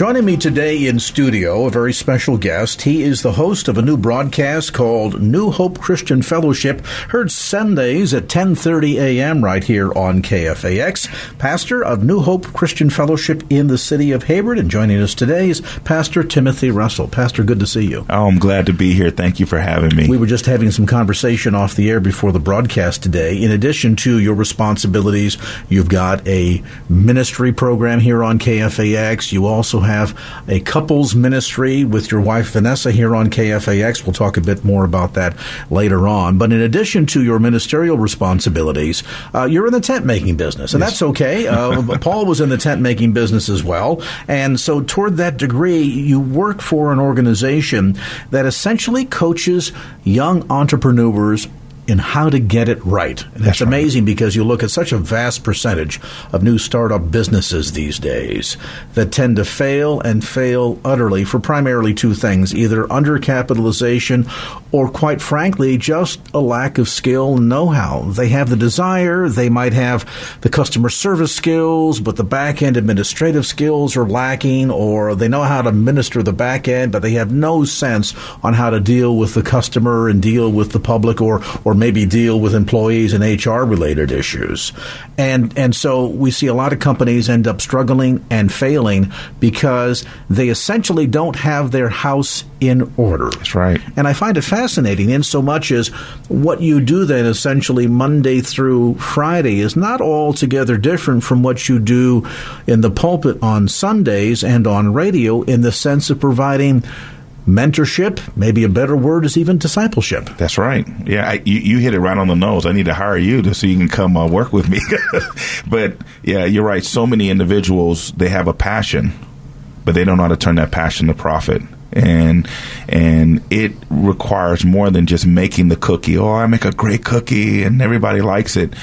Joining me today in studio, a very special guest. He is the host of a new broadcast called New Hope Christian Fellowship, heard Sundays at 10:30 a.m. right here on KFAX. Pastor of New Hope Christian Fellowship in the city of Hayward, and joining us today is Pastor Timothy Russell. Pastor, good to see you. Oh, I'm glad to be here. Thank you for having me. We were just having some conversation off the air before the broadcast today. In addition to your responsibilities, you've got a ministry program here on KFAX. You also have a couples ministry with your wife Vanessa here on KFAX. We'll talk a bit more about that later on. But in addition to your ministerial responsibilities, uh, you're in the tent making business, and yes. that's okay. Uh, Paul was in the tent making business as well, and so toward that degree, you work for an organization that essentially coaches young entrepreneurs in how to get it right. And That's amazing because you look at such a vast percentage of new startup businesses these days that tend to fail and fail utterly for primarily two things either undercapitalization or, quite frankly, just a lack of skill and know how. They have the desire, they might have the customer service skills, but the back end administrative skills are lacking, or they know how to minister the back end, but they have no sense on how to deal with the customer and deal with the public or, or maybe deal with employees and HR related issues. And and so we see a lot of companies end up struggling and failing because they essentially don't have their house in order. That's right. And I find it fascinating in so much as what you do then essentially Monday through Friday is not altogether different from what you do in the pulpit on Sundays and on radio in the sense of providing mentorship. Maybe a better word is even discipleship. That's right. Yeah, I, you, you hit it right on the nose. I need to hire you to so you can come uh, work with me. but yeah, you're right. So many individuals they have a passion, but they don't know how to turn that passion to profit. And and it requires more than just making the cookie. Oh, I make a great cookie and everybody likes it.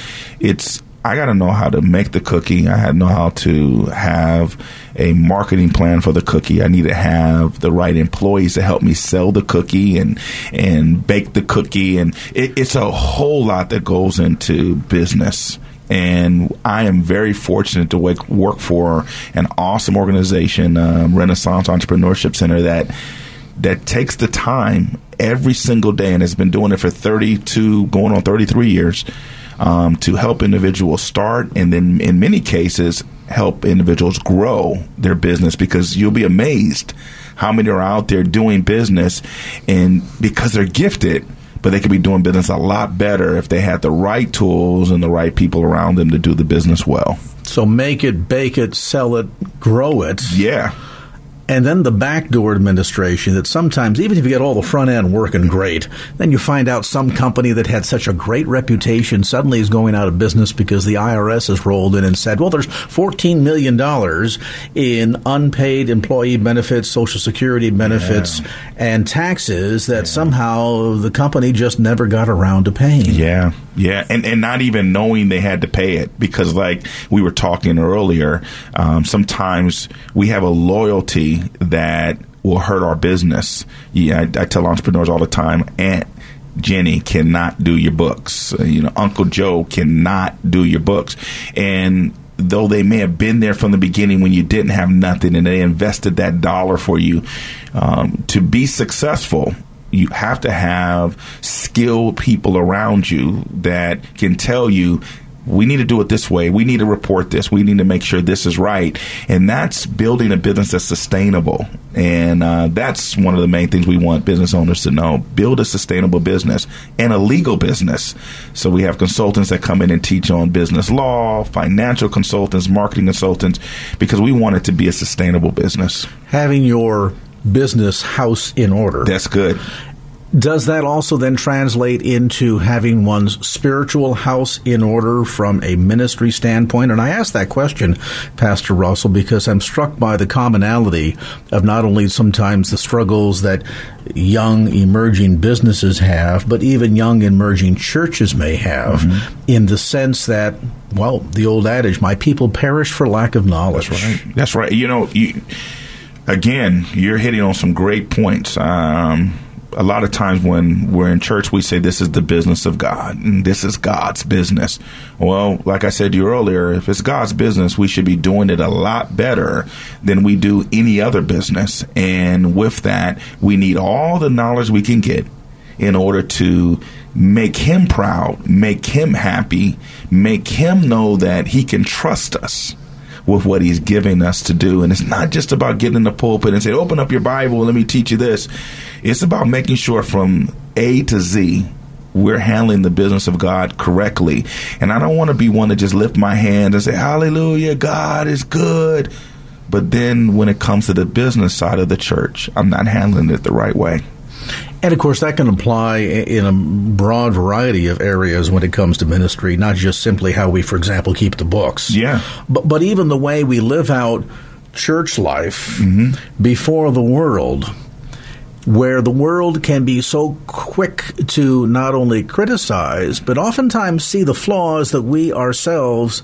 It's I got to know how to make the cookie. I had to know how to have a marketing plan for the cookie. I need to have the right employees to help me sell the cookie and and bake the cookie. And it, it's a whole lot that goes into business. And I am very fortunate to work, work for an awesome organization, um, Renaissance Entrepreneurship Center, that that takes the time every single day and has been doing it for 32, going on 33 years um, to help individuals start and then in many cases help individuals grow their business because you'll be amazed how many are out there doing business and because they're gifted but they could be doing business a lot better if they had the right tools and the right people around them to do the business well. So make it, bake it, sell it, grow it. Yeah and then the backdoor administration that sometimes, even if you get all the front end working great, then you find out some company that had such a great reputation suddenly is going out of business because the IRS has rolled in and said, well, there's $14 million in unpaid employee benefits, Social Security benefits, yeah. and taxes that yeah. somehow the company just never got around to paying. Yeah. Yeah, and, and not even knowing they had to pay it because, like we were talking earlier, um, sometimes we have a loyalty that will hurt our business. Yeah, I, I tell entrepreneurs all the time, Aunt Jenny cannot do your books. Uh, you know, Uncle Joe cannot do your books, and though they may have been there from the beginning when you didn't have nothing and they invested that dollar for you um, to be successful you have to have skilled people around you that can tell you we need to do it this way. We need to report this. We need to make sure this is right. And that's building a business that's sustainable. And uh, that's one of the main things we want business owners to know. Build a sustainable business and a legal business. So we have consultants that come in and teach on business law, financial consultants, marketing consultants, because we want it to be a sustainable business. Having your business house in order. That's good. Does that also then translate into having one's spiritual house in order from a ministry standpoint? And I ask that question, Pastor Russell, because I'm struck by the commonality of not only sometimes the struggles that young emerging businesses have, but even young emerging churches may have, mm-hmm. in the sense that, well, the old adage, my people perish for lack of knowledge. That's right. That's right. You know, you, again, you're hitting on some great points. Um, a lot of times when we're in church, we say this is the business of God and this is God's business. Well, like I said to you earlier, if it's God's business, we should be doing it a lot better than we do any other business. And with that, we need all the knowledge we can get in order to make him proud, make him happy, make him know that he can trust us with what he's giving us to do. And it's not just about getting in the pulpit and say, open up your Bible, let me teach you this. It's about making sure from A to Z, we're handling the business of God correctly. And I don't want to be one to just lift my hand and say, Hallelujah, God is good. But then when it comes to the business side of the church, I'm not handling it the right way. And of course, that can apply in a broad variety of areas when it comes to ministry, not just simply how we, for example, keep the books. Yeah. But, but even the way we live out church life mm-hmm. before the world where the world can be so quick to not only criticize, but oftentimes see the flaws that we ourselves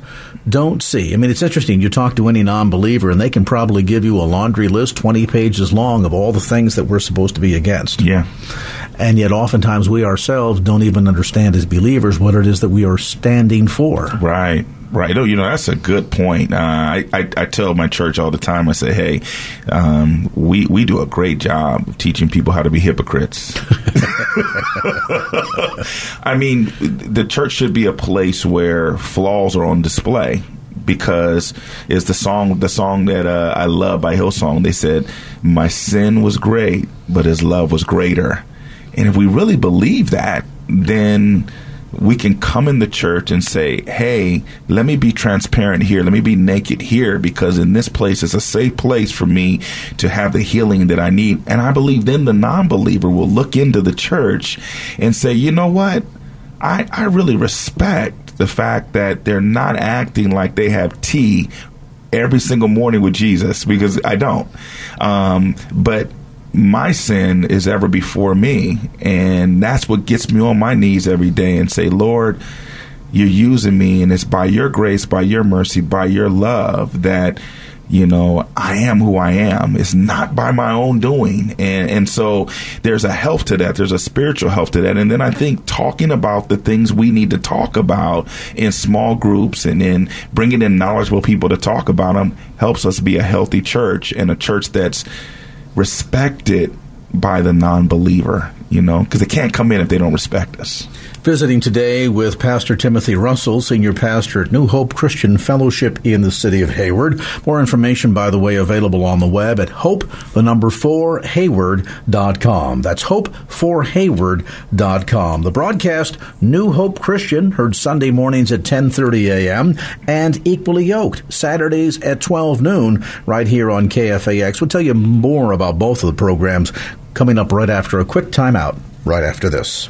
don't see. I mean, it's interesting. You talk to any non believer, and they can probably give you a laundry list 20 pages long of all the things that we're supposed to be against. Yeah. And yet, oftentimes, we ourselves don't even understand as believers what it is that we are standing for. Right. Right. Oh, you know, that's a good point. Uh, I, I, I, tell my church all the time, I say, hey, um, we, we do a great job of teaching people how to be hypocrites. I mean, the church should be a place where flaws are on display because it's the song the song that uh, I love by Hillsong. They said, "My sin was great, but His love was greater." And if we really believe that, then we can come in the church and say, hey, let me be transparent here. Let me be naked here because in this place is a safe place for me to have the healing that I need. And I believe then the non believer will look into the church and say, you know what? I, I really respect the fact that they're not acting like they have tea every single morning with Jesus because I don't. Um, but my sin is ever before me. And that's what gets me on my knees every day and say, Lord, you're using me, and it's by your grace, by your mercy, by your love that you know i am who i am. It's not by my own doing. And and so there's a health to that. There's a spiritual health to that. And then i think talking about the things we need to talk about in small groups and then bringing in knowledgeable people to talk about them helps us be a healthy church and a church that's respected by the non believer, you know, because they can't come in if they don't respect us. Visiting today with Pastor Timothy Russell, Senior Pastor at New Hope Christian Fellowship in the city of Hayward. More information, by the way, available on the web at hope, the number four, hayward.com. That's hope for hayward.com. The broadcast, New Hope Christian, heard Sunday mornings at 10.30 a.m. and Equally Yoked, Saturdays at 12 noon, right here on KFAX. We'll tell you more about both of the programs coming up right after a quick timeout, right after this.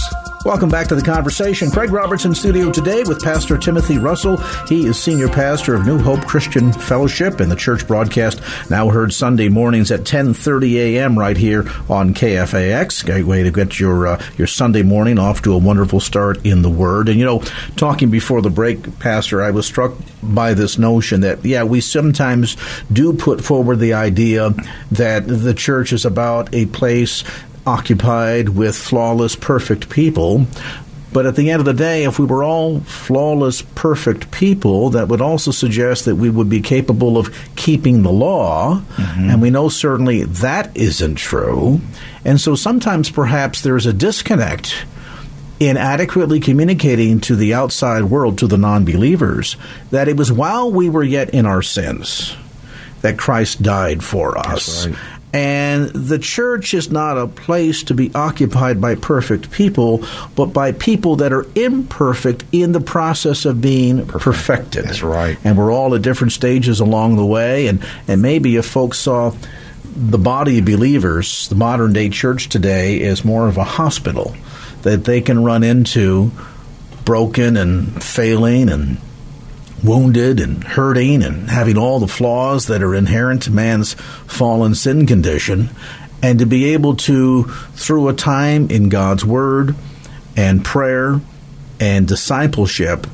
Welcome back to the conversation. Craig Roberts in studio today with Pastor Timothy Russell. He is senior pastor of New Hope Christian Fellowship and the church broadcast now heard Sunday mornings at 10:30 a.m. right here on KFAX. Great way to get your uh, your Sunday morning off to a wonderful start in the Word. And you know, talking before the break, Pastor, I was struck by this notion that yeah, we sometimes do put forward the idea that the church is about a place occupied with flawless, perfect people. But at the end of the day, if we were all flawless, perfect people, that would also suggest that we would be capable of keeping the law. Mm-hmm. And we know certainly that isn't true. And so sometimes perhaps there's a disconnect in adequately communicating to the outside world, to the non believers, that it was while we were yet in our sins that Christ died for us. Right. And the church is not a place to be occupied by perfect people, but by people that are imperfect in the process of being perfected. That's right. And we're all at different stages along the way. And, and maybe if folks saw the body of believers, the modern day church today, is more of a hospital that they can run into broken and failing and wounded and hurting and having all the flaws that are inherent to man's fallen sin condition, and to be able to, through a time in God's Word and prayer and discipleship,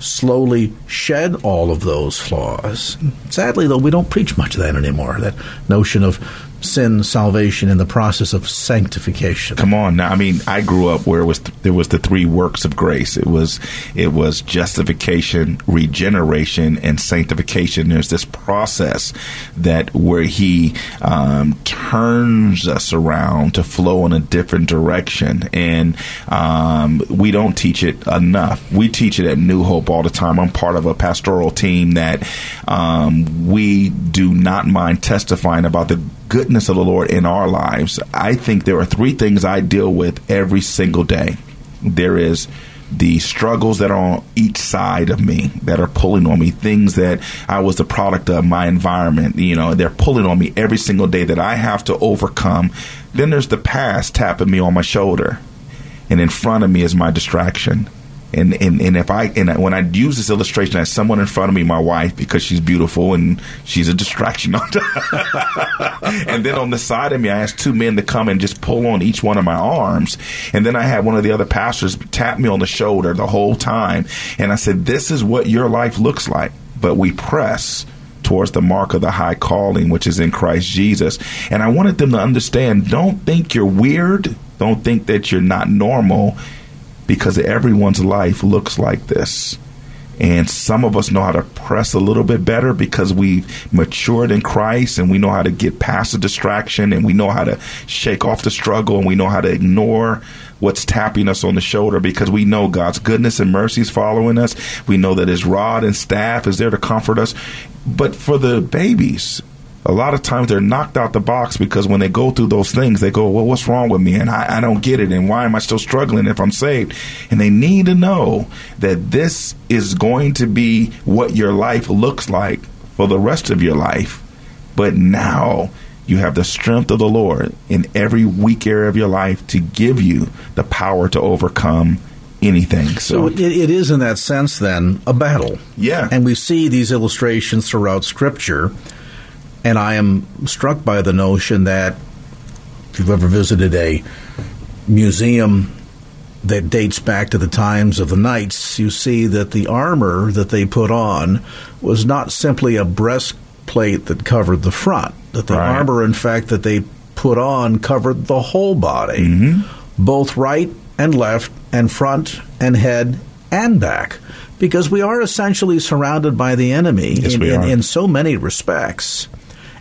slowly shed all of those flaws. Sadly, though, we don't preach much of that anymore. That notion of sin salvation in the process of sanctification. Come on now. I mean, I grew up where it was th- there was the three works of grace. It was it was justification, regeneration, and sanctification. There's this process that where he um, turns us around to flow in a different direction, and um, we don't teach it enough. We teach it at New Hope all the time. I'm part of a pastoral team that um, we do not mind testifying about the goodness of the Lord in our lives, I think there are three things I deal with every single day. There is the struggles that are on each side of me that are pulling on me, things that I was the product of my environment, you know, they're pulling on me every single day that I have to overcome. Then there's the past tapping me on my shoulder. And in front of me is my distraction. And, and and if I and when I use this illustration as someone in front of me, my wife, because she's beautiful and she's a distraction. and then on the side of me, I asked two men to come and just pull on each one of my arms. And then I had one of the other pastors tap me on the shoulder the whole time. And I said, "This is what your life looks like." But we press towards the mark of the high calling, which is in Christ Jesus. And I wanted them to understand: don't think you're weird. Don't think that you're not normal because everyone's life looks like this. And some of us know how to press a little bit better because we've matured in Christ and we know how to get past the distraction and we know how to shake off the struggle and we know how to ignore what's tapping us on the shoulder because we know God's goodness and mercy is following us. We know that His rod and staff is there to comfort us. But for the babies, a lot of times they're knocked out the box because when they go through those things, they go, well, what's wrong with me? And I, I don't get it. And why am I still struggling if I'm saved? And they need to know that this is going to be what your life looks like for the rest of your life. But now you have the strength of the Lord in every weak area of your life to give you the power to overcome anything. So, so it, it is, in that sense, then, a battle. Yeah. And we see these illustrations throughout Scripture and I am struck by the notion that if you've ever visited a museum that dates back to the times of the knights, you see that the armor that they put on was not simply a breastplate that covered the front, that the right. armor, in fact, that they put on covered the whole body, mm-hmm. both right and left, and front and head and back. Because we are essentially surrounded by the enemy yes, in, in, in so many respects.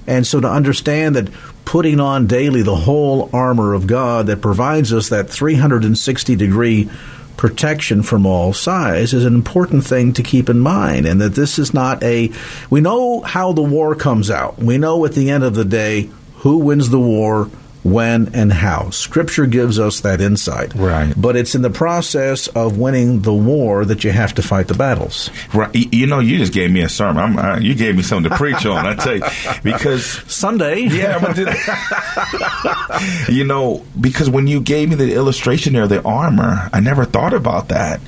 And so to understand that putting on daily the whole armor of God that provides us that 360 degree protection from all sides is an important thing to keep in mind. And that this is not a we know how the war comes out. We know at the end of the day who wins the war when, and how. Scripture gives us that insight. Right. But it's in the process of winning the war that you have to fight the battles. Right. You know, you just gave me a sermon. Uh, you gave me something to preach on. I tell you, because Sunday. Yeah. You know, because when you gave me the illustration there, the armor, I never thought about that.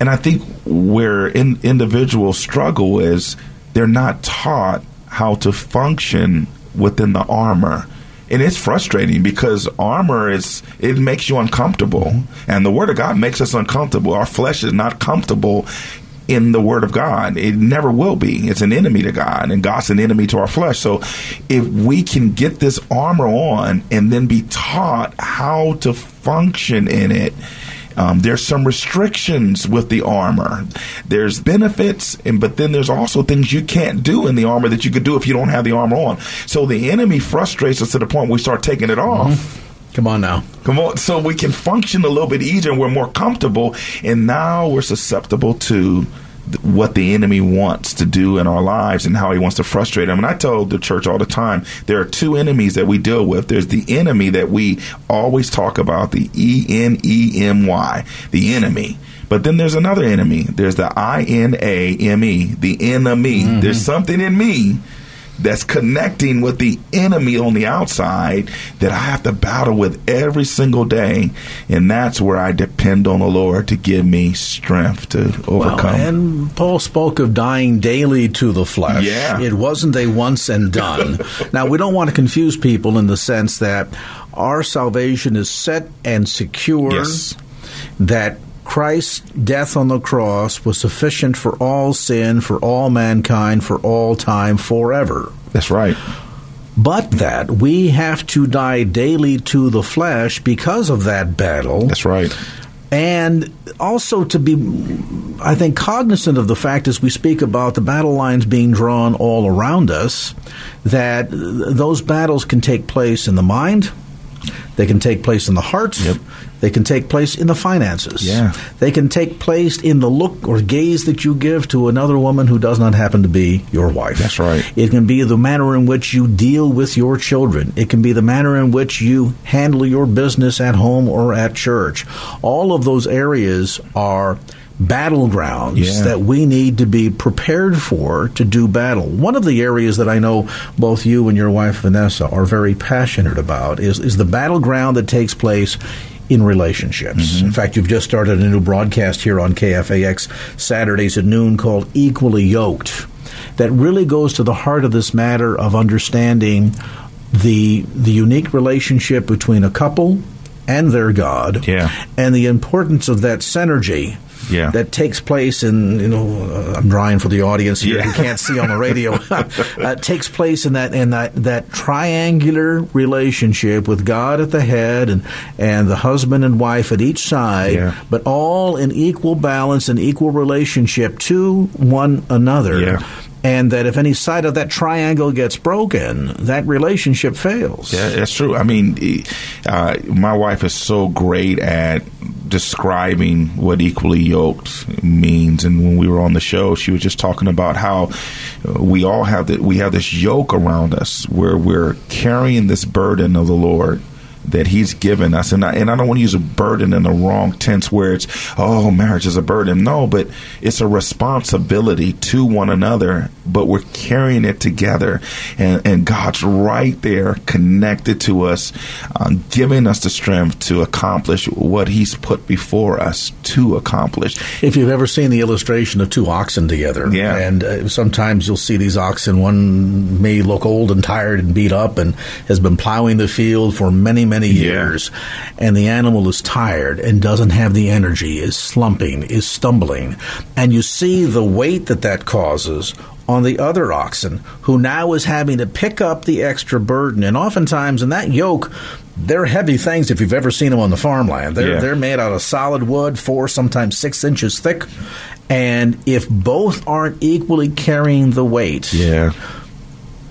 And I think where in, individuals struggle is they're not taught how to function within the armor and it's frustrating because armor is it makes you uncomfortable. And the word of god makes us uncomfortable. Our flesh is not comfortable in the word of god. It never will be. It's an enemy to god and god's an enemy to our flesh. So if we can get this armor on and then be taught how to function in it Um, there's some restrictions with the armor. There's benefits, and but then there's also things you can't do in the armor that you could do if you don't have the armor on. So the enemy frustrates us to the point we start taking it off. Mm-hmm. Come on now. Come on, so we can function a little bit easier and we're more comfortable, and now we're susceptible to what the enemy wants to do in our lives and how he wants to frustrate them. And I tell the church all the time there are two enemies that we deal with. There's the enemy that we always talk about, the E N E M Y, the enemy. But then there's another enemy. There's the I N A M E, the enemy. Mm-hmm. There's something in me that's connecting with the enemy on the outside that I have to battle with every single day. And that's where I depend on the Lord to give me strength to overcome. Well, and Paul spoke of dying daily to the flesh. Yeah. It wasn't a once and done. now, we don't want to confuse people in the sense that our salvation is set and secure. Yes. That Christ's death on the cross was sufficient for all sin, for all mankind, for all time, forever. That's right. But that we have to die daily to the flesh because of that battle. That's right. And also to be, I think, cognizant of the fact as we speak about the battle lines being drawn all around us, that those battles can take place in the mind, they can take place in the heart. Yep. They can take place in the finances. Yeah. They can take place in the look or gaze that you give to another woman who does not happen to be your wife. That's right. It can be the manner in which you deal with your children. It can be the manner in which you handle your business at home or at church. All of those areas are battlegrounds yeah. that we need to be prepared for to do battle. One of the areas that I know both you and your wife Vanessa are very passionate about is, is the battleground that takes place in relationships. Mm-hmm. In fact, you've just started a new broadcast here on KFAX Saturdays at noon called Equally Yoked that really goes to the heart of this matter of understanding the the unique relationship between a couple and their God, yeah. and the importance of that synergy yeah. that takes place in you know uh, I'm drawing for the audience here Yeah. who can't see on the radio uh, takes place in that in that that triangular relationship with God at the head and and the husband and wife at each side Yeah. but all in equal balance and equal relationship to one another Yeah. and that if any side of that triangle gets broken that relationship fails Yeah, that's true. I mean, uh, my wife is so great at describing what equally yoked means. And when we were on the show, she was just talking about how uh, we all have that we have this yoke around us where we're carrying this burden of the Lord that he's given us and I, and I don't want to use a burden in the wrong tense where it's oh marriage is a burden no but it's a responsibility to one another but we're carrying it together and, and God's right there connected to us uh, giving us the strength to accomplish what he's put before us to accomplish If you've ever seen the illustration of two oxen together, Yeah. and uh, sometimes you'll see these oxen, one may look old and tired and beat up and has been plowing the field for many, many Yeah. years, and the animal is tired and doesn't have the energy, is slumping, is stumbling, and you see the weight that that causes on the other oxen, who now is having to pick up the extra burden, and oftentimes in that yoke, they're heavy things if you've ever seen them on the farmland. They're, Yeah. they're made out of solid wood, four, sometimes six inches thick. And if both aren't equally carrying the weight, yeah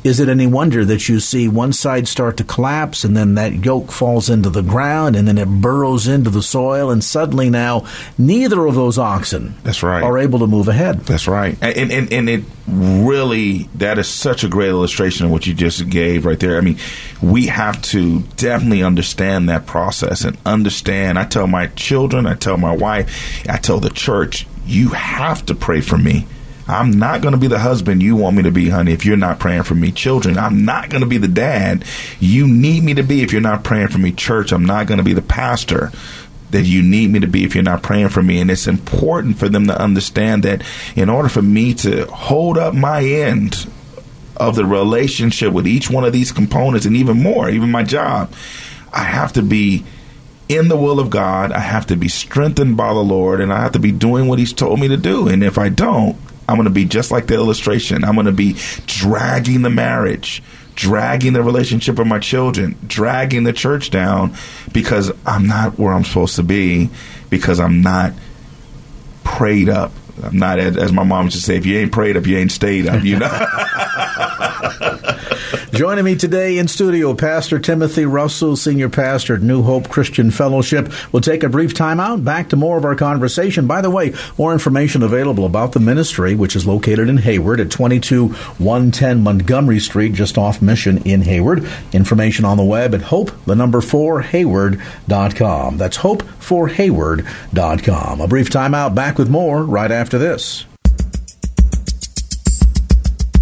is it any wonder that you see one side start to collapse and then that yoke falls into the ground and then it burrows into the soil and suddenly now neither of those oxen That's right. are able to move ahead. That's right. And, and and it really that is such a great illustration of what you just gave right there. I mean, we have to definitely understand that process and understand. I tell my children, I tell my wife, I tell the church, you have to pray for me. I'm not going to be the husband you want me to be, honey, if you're not praying for me. Children, I'm not going to be the dad you need me to be if you're not praying for me. Church, I'm not going to be the pastor that you need me to be if you're not praying for me. And it's important for them to understand that in order for me to hold up my end of the relationship with each one of these components and even more, even my job, I have to be in the will of God. I have to be strengthened by the Lord and I have to be doing what He's told me to do. And if I don't, I'm going to be just like the illustration. I'm going to be dragging the marriage, dragging the relationship with my children, dragging the church down because I'm not where I'm supposed to be, because I'm not prayed up. I'm not, as my mom used to say, if you ain't prayed up, you ain't stayed up, you know? Joining me today in studio, Pastor Timothy Russell, Senior Pastor at New Hope Christian Fellowship. We'll take a brief time out, back to more of our conversation. By the way, more information available about the ministry, which is located in Hayward at 22110 Montgomery Street, just off Mission in Hayward. Information on the web at hope, the number 4, hayward.com. That's hope for hayward.com. A brief time out, back with more right after this.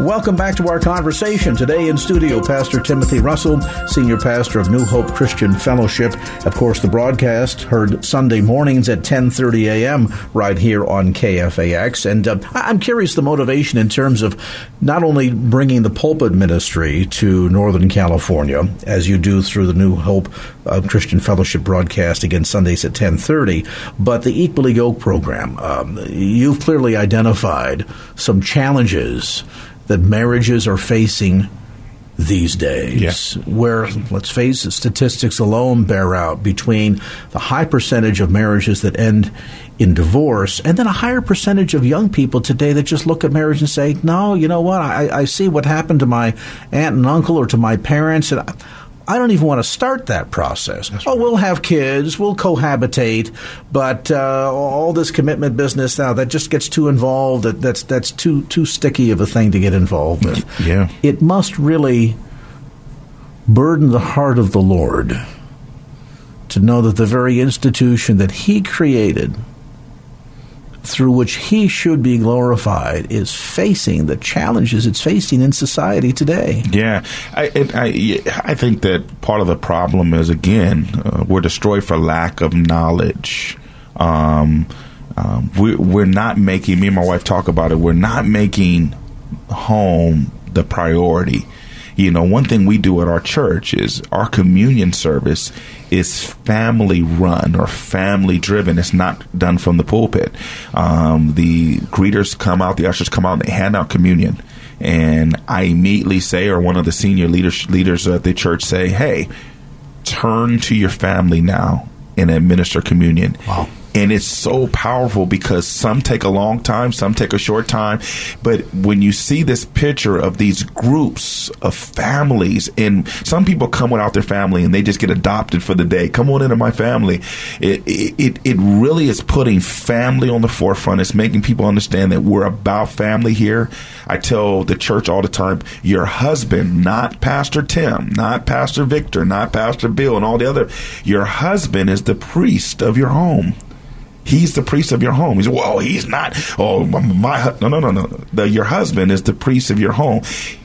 Welcome back to our conversation. Today in studio, Pastor Timothy Russell, Senior Pastor of New Hope Christian Fellowship. Of course, the broadcast heard Sunday mornings at 10:30 a.m. right here on KFAX. And uh, I'm curious the motivation in terms of not only bringing the pulpit ministry to Northern California, as you do through the New Hope uh, Christian Fellowship broadcast again Sundays at 10:30, but the Equally Yoked program. Um, you've clearly identified some challenges that marriages are facing these days, yeah. where, let's face it, statistics alone bear out between the high percentage of marriages that end in divorce and then a higher percentage of young people today that just look at marriage and say, no, you know what, I, I see what happened to my aunt and uncle or to my parents, and I, I don't even want to start that process. That's oh, right. we'll have kids, we'll cohabitate, but uh, all this commitment business now that just gets too involved. That, that's that's too too sticky of a thing to get involved in. Yeah. it must really burden the heart of the Lord to know that the very institution that He created through which he should be glorified is facing the challenges it's facing in society today. Yeah, I, I, I think that part of the problem is again uh, we're destroyed for lack of knowledge. Um, um, we, we're not making. Me and my wife talk about it. We're not making home the priority. You know, one thing we do at our church is our communion service is family run or family driven. It's not done from the pulpit. Um, the greeters come out, the ushers come out, and they hand out communion. And I immediately say, or one of the senior leaders leaders at the church say, "Hey, turn to your family now and administer communion." Wow. And it's so powerful because some take a long time, some take a short time. But when you see this picture of these groups of families, and some people come without their family and they just get adopted for the day. Come on into my family. It, it, it really is putting family on the forefront. It's making people understand that we're about family here. I tell the church all the time, your husband, not Pastor Tim, not Pastor Victor, not Pastor Bill, and all the other, your husband is the priest of your home. He's the priest of your home. He's well. He's not. Oh, my, no, no, no, no. The, your husband is the priest of your home.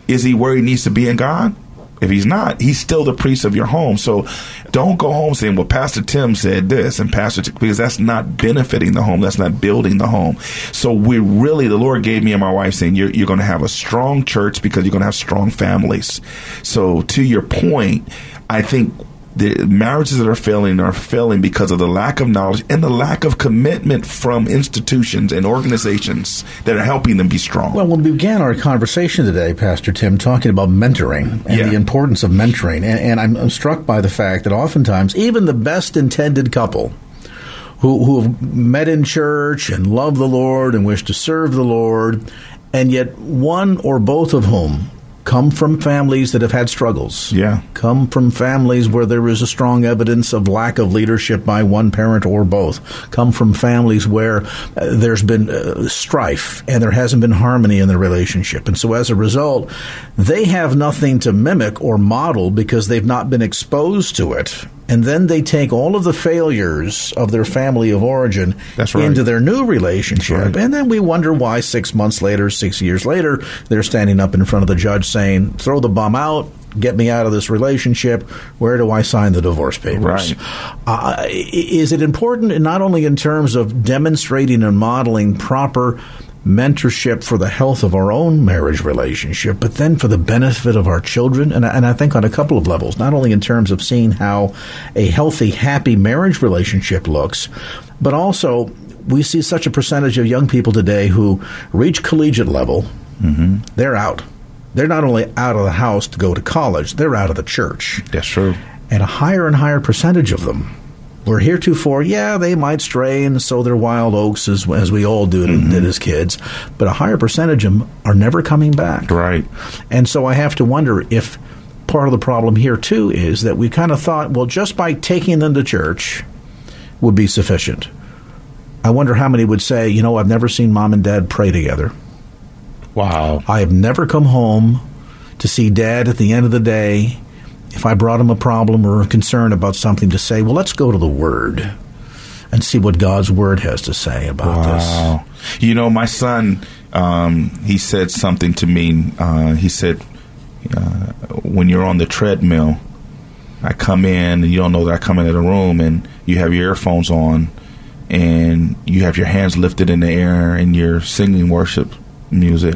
Is he where he needs to be in God? If he's not, he's still the priest of your home. So don't go home saying, well, Pastor Tim said this and Pastor, T-, because that's not benefiting the home. That's not building the home. So we really, the Lord gave me and my wife saying, you're, you're going to have a strong church because you're going to have strong families. So to your point, I think the marriages that are failing are failing because of the lack of knowledge and the lack of commitment from institutions and organizations that are helping them be strong. Well, when we began our conversation today, Pastor Tim, talking about mentoring and Yeah. the importance of mentoring, and, and I'm, I'm struck by the fact that oftentimes even the best intended couple who, who have met in church and love the Lord and wish to serve the Lord, and yet one or both of whom come from families that have had struggles. Yeah. Come from families where there is a strong evidence of lack of leadership by one parent or both. Come from families where uh, there's been uh, strife and there hasn't been harmony in the relationship. And so as a result, they have nothing to mimic or model because they've not been exposed to it. And then they take all of the failures of their family of origin right. into their new relationship. Right. And then we wonder why six months later, six years later, they're standing up in front of the judge saying, throw the bum out, get me out of this relationship. Where do I sign the divorce papers? Right. Uh, is it important not only in terms of demonstrating and modeling proper mentorship for the health of our own marriage relationship, but then for the benefit of our children? And, I- and I think on a couple of levels, not only in terms of seeing how a healthy, happy marriage relationship looks, but also we see such a percentage of young people today who reach collegiate level mm-hmm. they're out. They're not only out of the house to go to college, they're out of the church. That's true. And a higher and higher percentage of them were heretofore, yeah, they might stray and sow their wild oats as, as we all do, mm-hmm. did as kids, but a higher percentage of them are never coming back. Right. And so I have to wonder if part of the problem here, too, is that we kind of thought, well, just by taking them to church would be sufficient. I wonder how many would say, you know, I've never seen mom and dad pray together. Wow. I have never come home to see dad at the end of the day if I brought him a problem or a concern about something to say, well, let's go to the Word and see what God's Word has to say about wow. this. You know, my son, um, he said something to me. Uh, he said, uh, when you're on the treadmill, I come in and you don't know that I come into the room and you have your earphones on and you have your hands lifted in the air and you're singing worship music.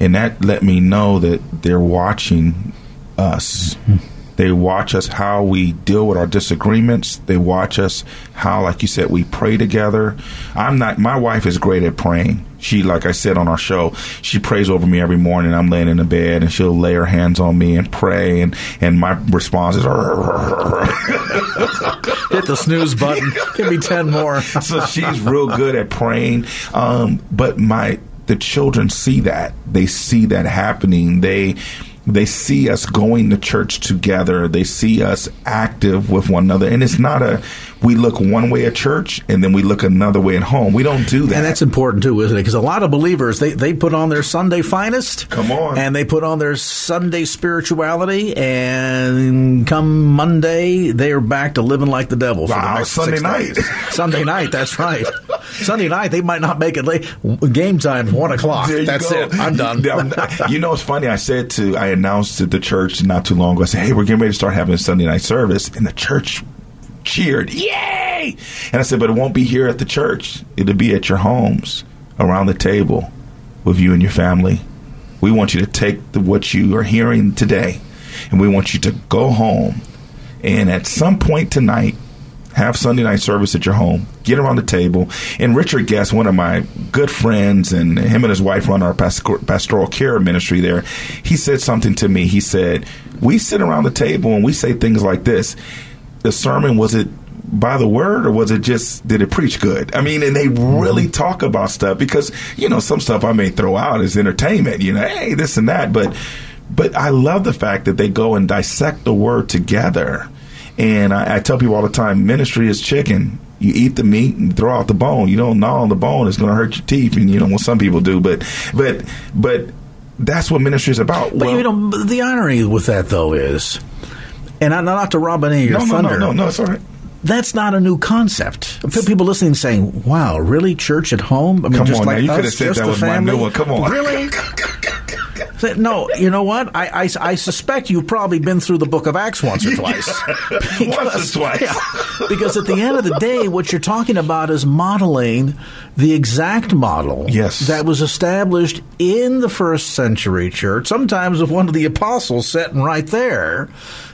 And that let me know that they're watching us. Mm-hmm they watch us how we deal with our disagreements. They watch us how, like you said, we pray together. I'm not, my wife is great at praying. She, like I said on our show, she prays over me every morning. I'm laying in the bed and she'll lay her hands on me and pray. And, and my response is, hit the snooze button. Give me 10 more. so she's real good at praying. Um, but my, the children see that. They see that happening. They, they see us going to church together. They see us active with one another. And it's not a, we look one way at church and then we look another way at home. We don't do that. And that's important too, isn't it? Because a lot of believers, they, they put on their Sunday finest. Come on. And they put on their Sunday spirituality. And come Monday, they are back to living like the devil. For wow, the Sunday night. Sunday night, that's right. Sunday night, they might not make it late. Game time, one o'clock. That's go. it. I'm done. you know, it's funny. I said to, I announced to the church not too long ago, I said, hey, we're getting ready to start having a Sunday night service. And the church cheered, yay! And I said, but it won't be here at the church. It'll be at your homes, around the table, with you and your family. We want you to take the, what you are hearing today, and we want you to go home. And at some point tonight, have Sunday night service at your home, get around the table. And Richard Guest, one of my good friends, and him and his wife run our pastoral care ministry there, he said something to me. He said, We sit around the table and we say things like this the sermon was it by the word or was it just did it preach good? I mean, and they really mm-hmm. talk about stuff because you know some stuff I may throw out is entertainment, you know, hey this and that, but but I love the fact that they go and dissect the word together. And I, I tell people all the time, ministry is chicken. You eat the meat and throw out the bone. You don't gnaw on the bone; it's going to hurt your teeth. And you know, well, some people do, but but but that's what ministry is about. But well, you know, the irony with that though is and not, not to rob any of your no, thunder. No, no, no, no, it's all right. That's not a new concept. People listening saying, "Wow, really? Church at home? I mean, Come just on, like now, you could have said that was family? my new one. Come on, really? no, you know what? I, I, I, suspect you've probably been through the book of Acts once or twice. because, once or twice. Yeah, because at the end of the day, what you're talking about is modeling the exact model yes. that was established in the first century church, sometimes with one of the apostles sitting right there,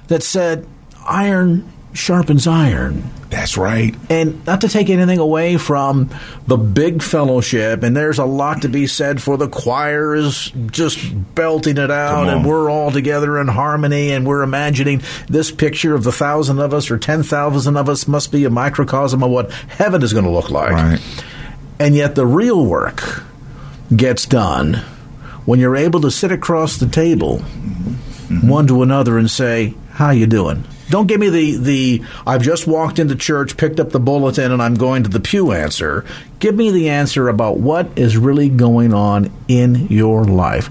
that said, iron sharpens iron. That's right. And not to take anything away from the big fellowship, and there's a lot to be said for the choir is just belting it out, and we're all together in harmony, and we're imagining this picture of the thousand of us or ten thousand of us must be a microcosm of what heaven is going to look like. Right. And yet the real work gets done when you're able to sit across the table mm-hmm. one to another and say, "How you doing?" Don't give me the, the I've just walked into church, picked up the bulletin, and I'm going to the pew answer. Give me the answer about what is really going on in your life.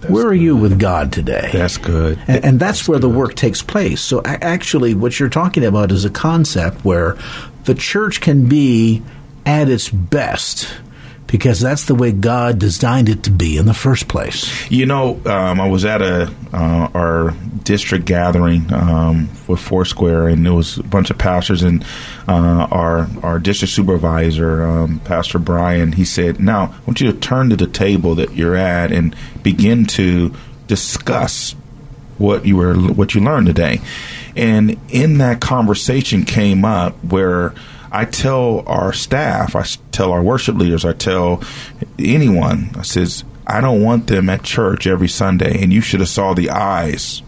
That's where are good. you with God today? That's good. And, and that's, that's, where good. the work takes place. So, actually, what you're talking about is a concept where the church can be at its best because that's the way God designed it to be in the first place. You know, um, I was at a uh, our district gathering um, with Foursquare, and there was a bunch of pastors, and uh, our our district supervisor, um, Pastor Brian, he said, "Now I want you to turn to the table that you're at and begin to discuss." What you were, what you learned today, and in that conversation came up where I tell our staff, I tell our worship leaders, I tell anyone, I says, I don't want them at church every Sunday, and you should have saw the eyes.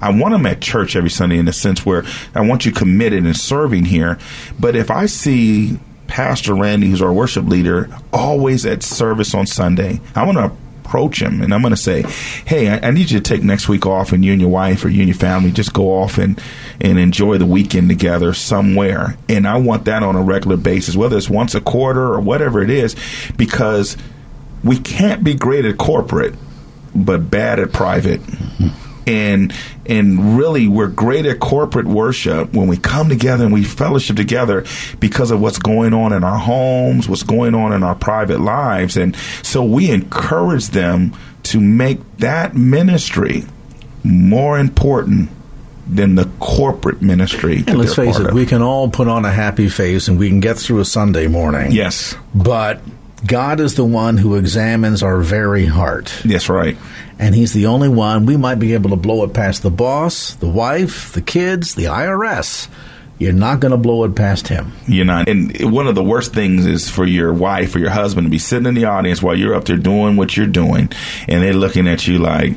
I want them at church every Sunday in the sense where I want you committed and serving here. But if I see Pastor Randy, who's our worship leader, always at service on Sunday, I want to approach him and I'm going to say, "Hey, I, I, need you to take next week off, and you and your wife or you and your family just go off and and enjoy the weekend together somewhere." And I want that on a regular basis, whether it's once a quarter or whatever it is, because we can't be great at corporate but bad at private. Mm-hmm and and really we're great at corporate worship when we come together and we fellowship together because of what's going on in our homes, what's going on in our private lives, and so we encourage them to make that ministry more important than the corporate ministry. And let's face it, of. we can all put on a happy face and we can get through a Sunday morning. Yes. But God is the one who examines our very heart. That's right and he's the only one. We might be able to blow it past the boss, the wife, the kids, the IRS. You're not going to blow it past him. You're not. And one of the worst things is for your wife or your husband to be sitting in the audience while you're up there doing what you're doing, and they're looking at you like.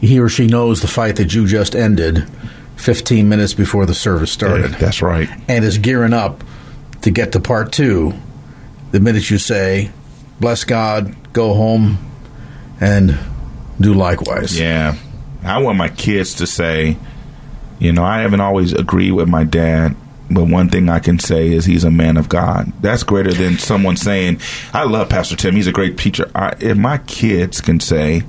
He or she knows the fight that you just ended 15 minutes before the service started. Yeah, that's right. And is gearing up to get to part two the minute you say, Bless God, go home, and do likewise. Yeah. I want my kids to say, you know, I haven't always agreed with my dad, but one thing I can say is he's a man of God. That's greater than someone saying, I love Pastor Tim. He's a great teacher. I, if my kids can say,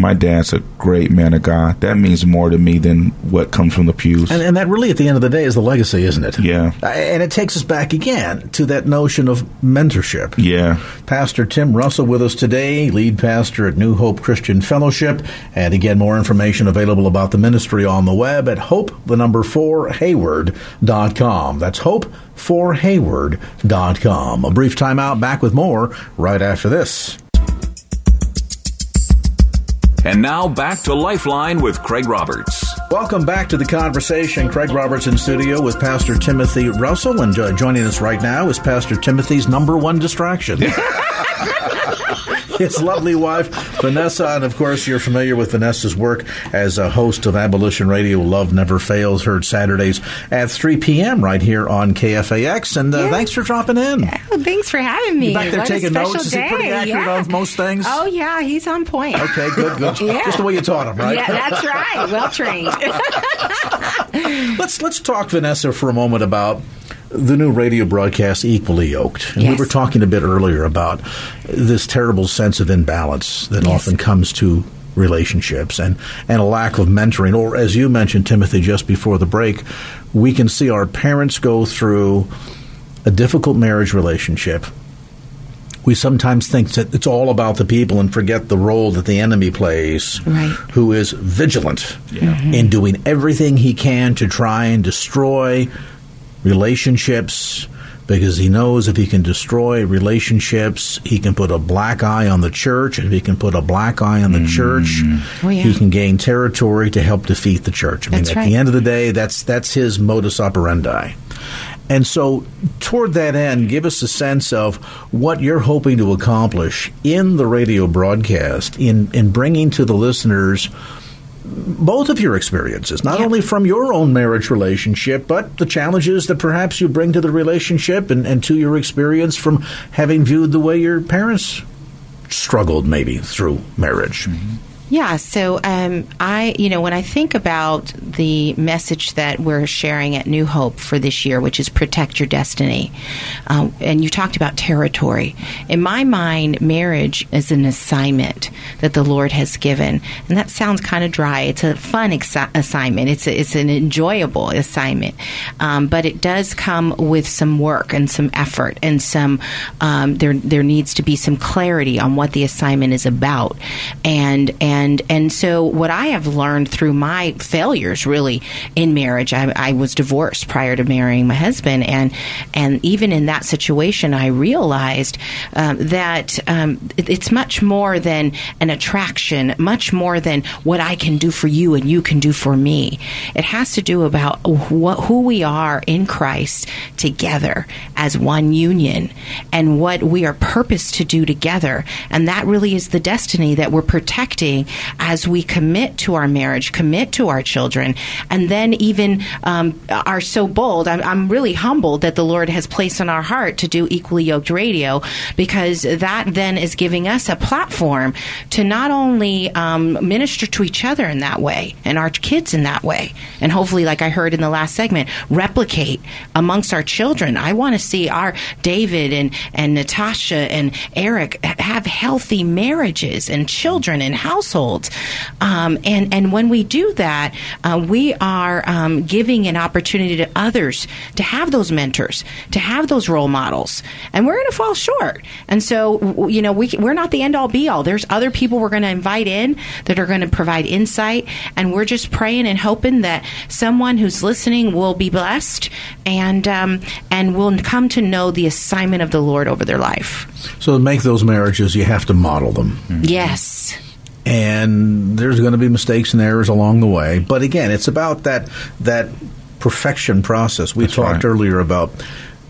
my dad's a great man of God. That means more to me than what comes from the pews. And, and, that really, at the end of the day, is the legacy, isn't it? Yeah. And it takes us back again to that notion of mentorship. Yeah. Pastor Tim Russell with us today, lead pastor at New Hope Christian Fellowship. And again, more information available about the ministry on the web at hope, the number four, hayward.com. That's hope for hayward.com. A brief timeout, back with more right after this. And now back to Lifeline with Craig Roberts. Welcome back to the conversation. Craig Roberts in studio with Pastor Timothy Russell, and uh, joining us right now is Pastor Timothy's number one distraction. his lovely wife, Vanessa. And of course, you're familiar with Vanessa's work as a host of Abolition Radio. Love Never Fails, heard Saturdays at 3 p.m. right here on KFAX. And uh, yeah. thanks for dropping in. Oh, thanks for having me. You back there what taking notes? Day. Is he pretty accurate yeah. on most things? Oh, yeah, he's on point. Okay, good, good. yeah. Just the way you taught him, right? Yeah, that's right. Well trained. let's let's talk, Vanessa, for a moment about the new radio broadcast equally yoked. And yes. we were talking a bit earlier about this terrible sense of imbalance that yes. often comes to relationships and, and a lack of mentoring. Or, as you mentioned, Timothy, just before the break, we can see our parents go through a difficult marriage relationship. We sometimes think that it's all about the people and forget the role that the enemy plays, right. who is vigilant yeah. mm-hmm. in doing everything he can to try and destroy relationships because he knows if he can destroy relationships, he can put a black eye on the church. If he can put a black eye on the mm. church, oh, yeah. he can gain territory to help defeat the church. I mean, that's at right. the end of the day, that's that's his modus operandi. And so, toward that end, give us a sense of what you're hoping to accomplish in the radio broadcast in in bringing to the listeners both of your experiences, not yeah. only from your own marriage relationship, but the challenges that perhaps you bring to the relationship and, and to your experience from having viewed the way your parents struggled maybe through marriage. Mm-hmm. Yeah, so um, I, you know, when I think about the message that we're sharing at New Hope for this year, which is protect your destiny, um, and you talked about territory. In my mind, marriage is an assignment that the Lord has given, and that sounds kind of dry. It's a fun assignment. It's a, it's an enjoyable assignment, um, but it does come with some work and some effort and some. Um, there there needs to be some clarity on what the assignment is about, and and and and so what I have learned through my failures really in marriage, I, I was divorced prior to marrying my husband, and and even in that situation, I realized um, that um, it- it's much more than an attraction, much more than what I can do for you and you can do for me. It has to do about what who we are in Christ together as one union and what we are purposed to do together. And that really is the destiny that we're protecting as we commit to our marriage, commit to our children, and then even um, are so bold. I'm, I'm really humbled that the Lord has placed on our heart to do Equally Yoked Radio because that then is giving us a platform to not only um, minister to each other in that way and our kids in that way, and hopefully, like I heard in the last segment, replicate amongst our children. I want to see our David and, and Natasha and Eric have healthy marriages and children and households. Um, and, and when we do that, uh, we are um, giving an opportunity to others to have those mentors, to have those role models. And we're going to fall short. And so, you know, we, we're not the end all be all. There's other people we're going to invite in that are going to provide insight. And we're just praying and hoping that someone who's listening will be blessed and, um, and will come to know the assignment of the Lord over their life. So to make those marriages, you have to model them. Yes. And there's going to be mistakes and errors along the way. But again, it's about that that perfection process. We That's talked right. earlier about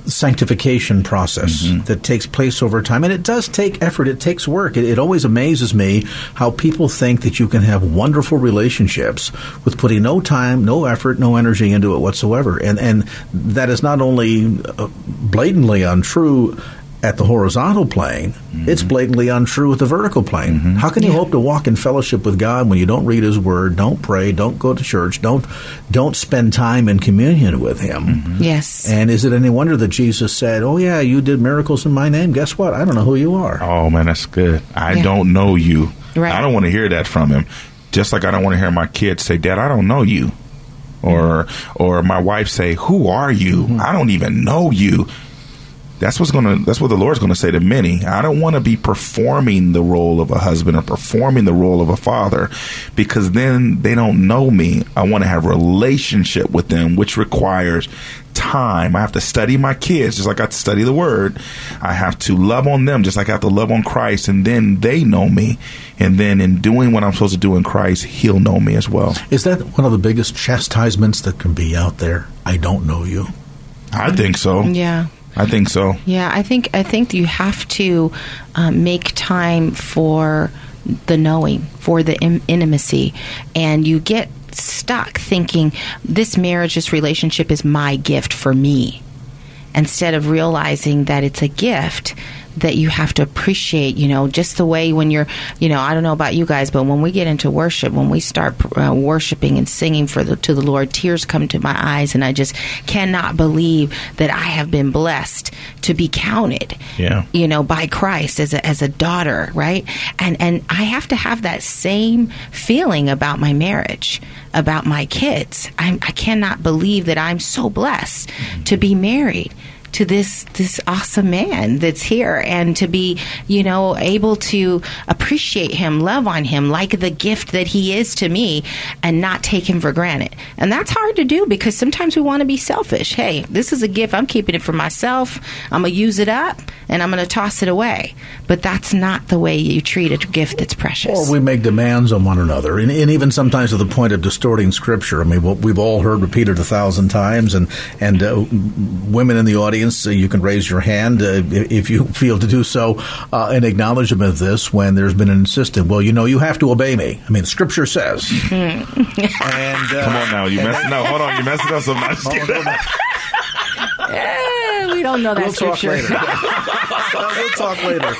sanctification process Mm-hmm. that takes place over time and it does take effort it takes work it, it always amazes me how people think that you can have wonderful relationships with putting no time no effort no energy into it whatsoever and and that is not only uh, blatantly untrue at the horizontal plane, it's mm-hmm. blatantly untrue at the vertical plane. Mm-hmm. How can you hope to walk in fellowship with God when you don't read His Word, don't pray, don't go to church, don't don't spend time in communion with Him? Mm-hmm. Yes. And is it any wonder that Jesus said, "Oh yeah, you did miracles in my name. Guess what? I don't know who you are." Oh man, that's good. I Yeah. don't know you. Right. I don't want to hear that from him. Just like I don't want to hear my kids say, "Dad, I don't know you," or or my wife say, "Who are you? I don't even know you." That's what's gonna. That's what the Lord's gonna say to many. I don't want to be performing the role of a husband or performing the role of a father, because then they don't know me. I want to have relationship with them, which requires time. I have to study my kids, just like I have to study the Word. I have to love on them, just like I have to love on Christ, and then they know me. And then in doing what I'm supposed to do in Christ, He'll know me as well. Is that one of the biggest chastisements that can be out there? I don't know you. I think so. yeah. I think so. Yeah, I think I think you have to um, make time for the knowing, for the in- intimacy, and you get stuck thinking this marriage, this relationship is my gift for me, instead of realizing that it's a gift that you have to appreciate. You know, just the way when you're, you know, I don't know about you guys, but when we get into worship, when we start uh, worshiping and singing for the to the Lord, tears come to my eyes, and I just cannot believe that I have been blessed to be counted Yeah. you know by Christ as a as a daughter right and and I have to have that same feeling about my marriage about my kids I'm, I cannot believe that I'm so blessed to be married to this this awesome man that's here and to be you know able to appreciate him love on him like the gift that he is to me and not take him for granted. And that's hard to do because sometimes we want to be selfish. Hey this is a gift. I'm keeping it for myself. I'm going to use it up and i'm going to toss it away. But that's not the way you treat a gift that's precious. Or we make demands on one another, and, and even sometimes to the point of distorting Scripture. I mean, what we've all heard repeated a thousand times, and and uh, women in the audience, uh, you can raise your hand uh, if if you feel to do so uh, in acknowledgement of this. When there's been an insistent, well, you know, you have to obey me. I mean, Scripture says. and uh, Come on now, you messing up. Hold on, you messing up. So I'm just kidding. Eh, we don't know that We'll talk scripture later. we'll talk later.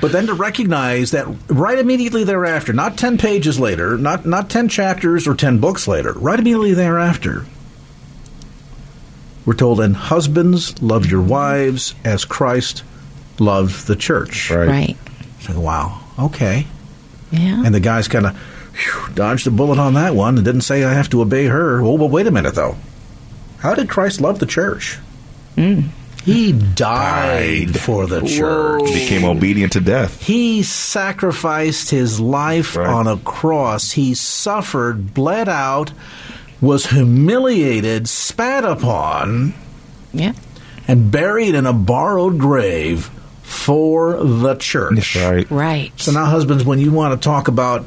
But then to recognize that right immediately thereafter, not 10 pages later, not, not 10 chapters or 10 books later, right immediately thereafter, we're told, and husbands, love your wives as Christ loved the church. Right. right It's like, wow, okay. yeah And the guy's kind of dodged a bullet on that one and didn't say I have to obey her. Oh, but wait a minute, though. How did Christ love the church? Mm. He died, Died. for the church. Became obedient to death. He sacrificed his life Right. on a cross. He suffered, bled out, was humiliated, spat upon, Yeah. and buried in a borrowed grave for the church. That's right. Right. So now, husbands, when you want to talk about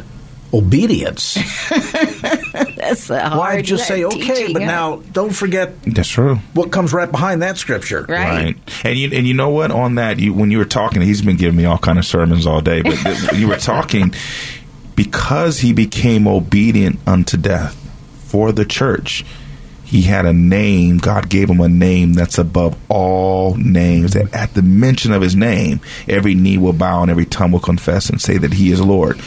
obedience, That's the why hard just say okay? teaching, But huh? now, don't forget That's true. what comes right behind that scripture. Right. Right. And you and you know what? On that, you when you were talking, he's been giving me all kind of sermons all day. But when you were talking, because he became obedient unto death for the church, he had a name. God gave him a name that's above all names. That at the mention of his name, every knee will bow and every tongue will confess and say that he is Lord.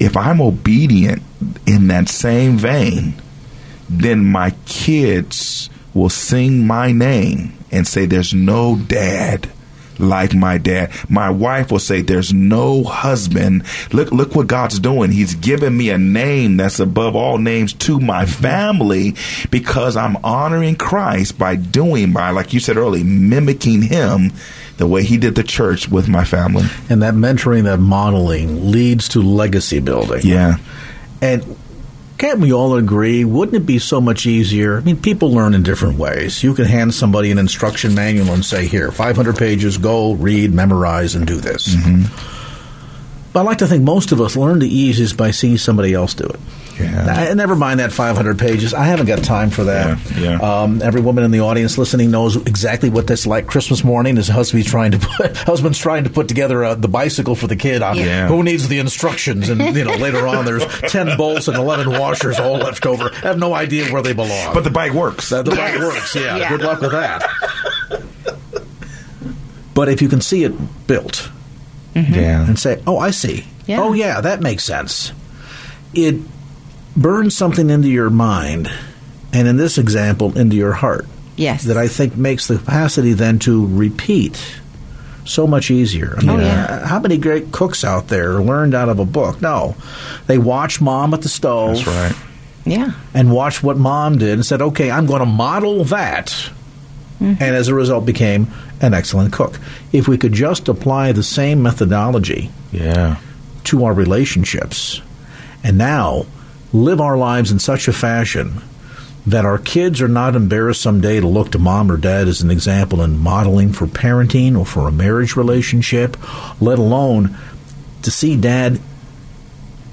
If I'm obedient in that same vein, then my kids will sing my name and say, There's no dad like my dad. My wife will say, There's no husband. Look, look what God's doing. He's given me a name that's above all names to my family because I'm honoring Christ by doing, by, like you said earlier, mimicking him the way he did the church with my family. And that mentoring, that modeling leads to legacy building. Yeah. And can't we all agree? Wouldn't it be so much easier? I mean, people learn in different ways. You can hand somebody an instruction manual and say, here, 500 pages, go, read, memorize, and do this. Mm-hmm. But I like to think most of us learn the easiest by seeing somebody else do it. Yeah. Never mind that 500 pages. I haven't got time for that. Yeah, yeah. Um, every woman in the audience listening knows exactly what that's like. Christmas morning, his husband's trying to put, husband's trying to put together uh, the bicycle for the kid. Uh, Yeah. Who needs the instructions? And you know, later on, there's 10 bolts and 11 washers all left over. I have no idea where they belong. But the bike works. That- the bike works. Yeah, Yeah. Good luck with that. but if you can see it built yeah. and say, "Oh, I see. Yeah. Oh, yeah, that makes sense," it burns something into your mind, and in this example, into your heart. Yes. That I think makes the capacity then to repeat so much easier. I mean, Oh, yeah. uh, How many great cooks out there learned out of a book? No, they watched mom at the stove That's right. Yeah. and watched what mom did and said, okay, I'm going to model that. And as a result, became an excellent cook. If we could just apply the same methodology Yeah. to our relationships and now live our lives in such a fashion that our kids are not embarrassed someday to look to mom or dad as an example in modeling for parenting or for a marriage relationship, let alone to see dad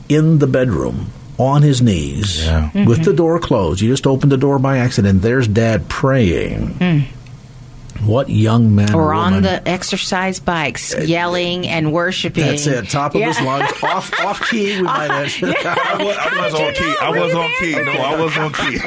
in the bedroom on his knees Yeah. with the mm-hmm. door closed. You just opened the door by accident. There's dad praying. Mm. What young man Or on woman- the exercise bikes, uh, yelling and worshiping. That's it. Top of his Yeah. lungs, off off key. We might add. I was, I was on key. I was on key. No, I was on key.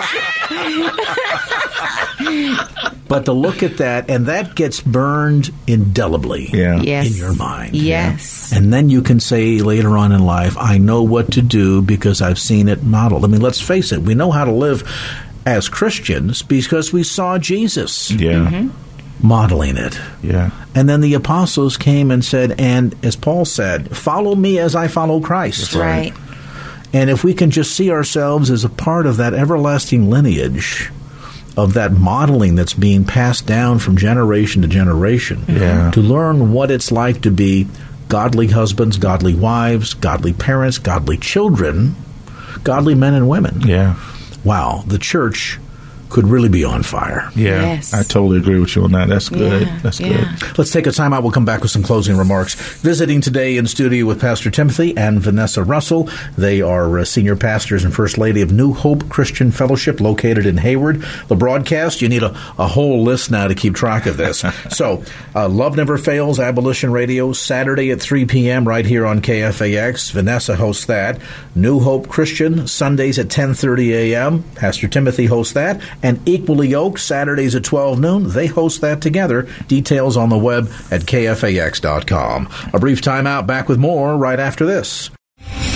But to look at that, and that gets burned indelibly Yeah. Yes. in your mind. Yes. And then you can say later on in life, I know what to do because I've seen it modeled. I mean, let's face it, we know how to live as Christians because we saw Jesus Yeah. Mm-hmm. Modeling it. Yeah. And then the apostles came and said, and as Paul said, follow me as I follow Christ. That's Right. And if we can just see ourselves as a part of that everlasting lineage of that modeling that's being passed down from generation to generation, Yeah. Mm-hmm. to learn what it's like to be godly husbands, godly wives, godly parents, godly children, godly men and women. Yeah. Wow, the church could really be on fire. Yeah. Yes. I totally agree with you on that. That's good. Yeah, That's yeah. good. Let's take a time out. We'll come back with some closing remarks. Visiting today in studio with Pastor Timothy and Vanessa Russell. They are uh, senior pastors and First Lady of New Hope Christian Fellowship located in Hayward. The broadcast, you need a, a whole list now to keep track of this. so, uh, Love Never Fails, Abolition Radio, Saturday at 3 p.m. right here on KFAX. Vanessa hosts that. New Hope Christian, Sundays at 10.30 a.m. Pastor Timothy hosts that. And Equally Yoked, Saturdays at 12 noon. They host that together. Details on the web at kfax.com. A brief timeout. Back with more right after this.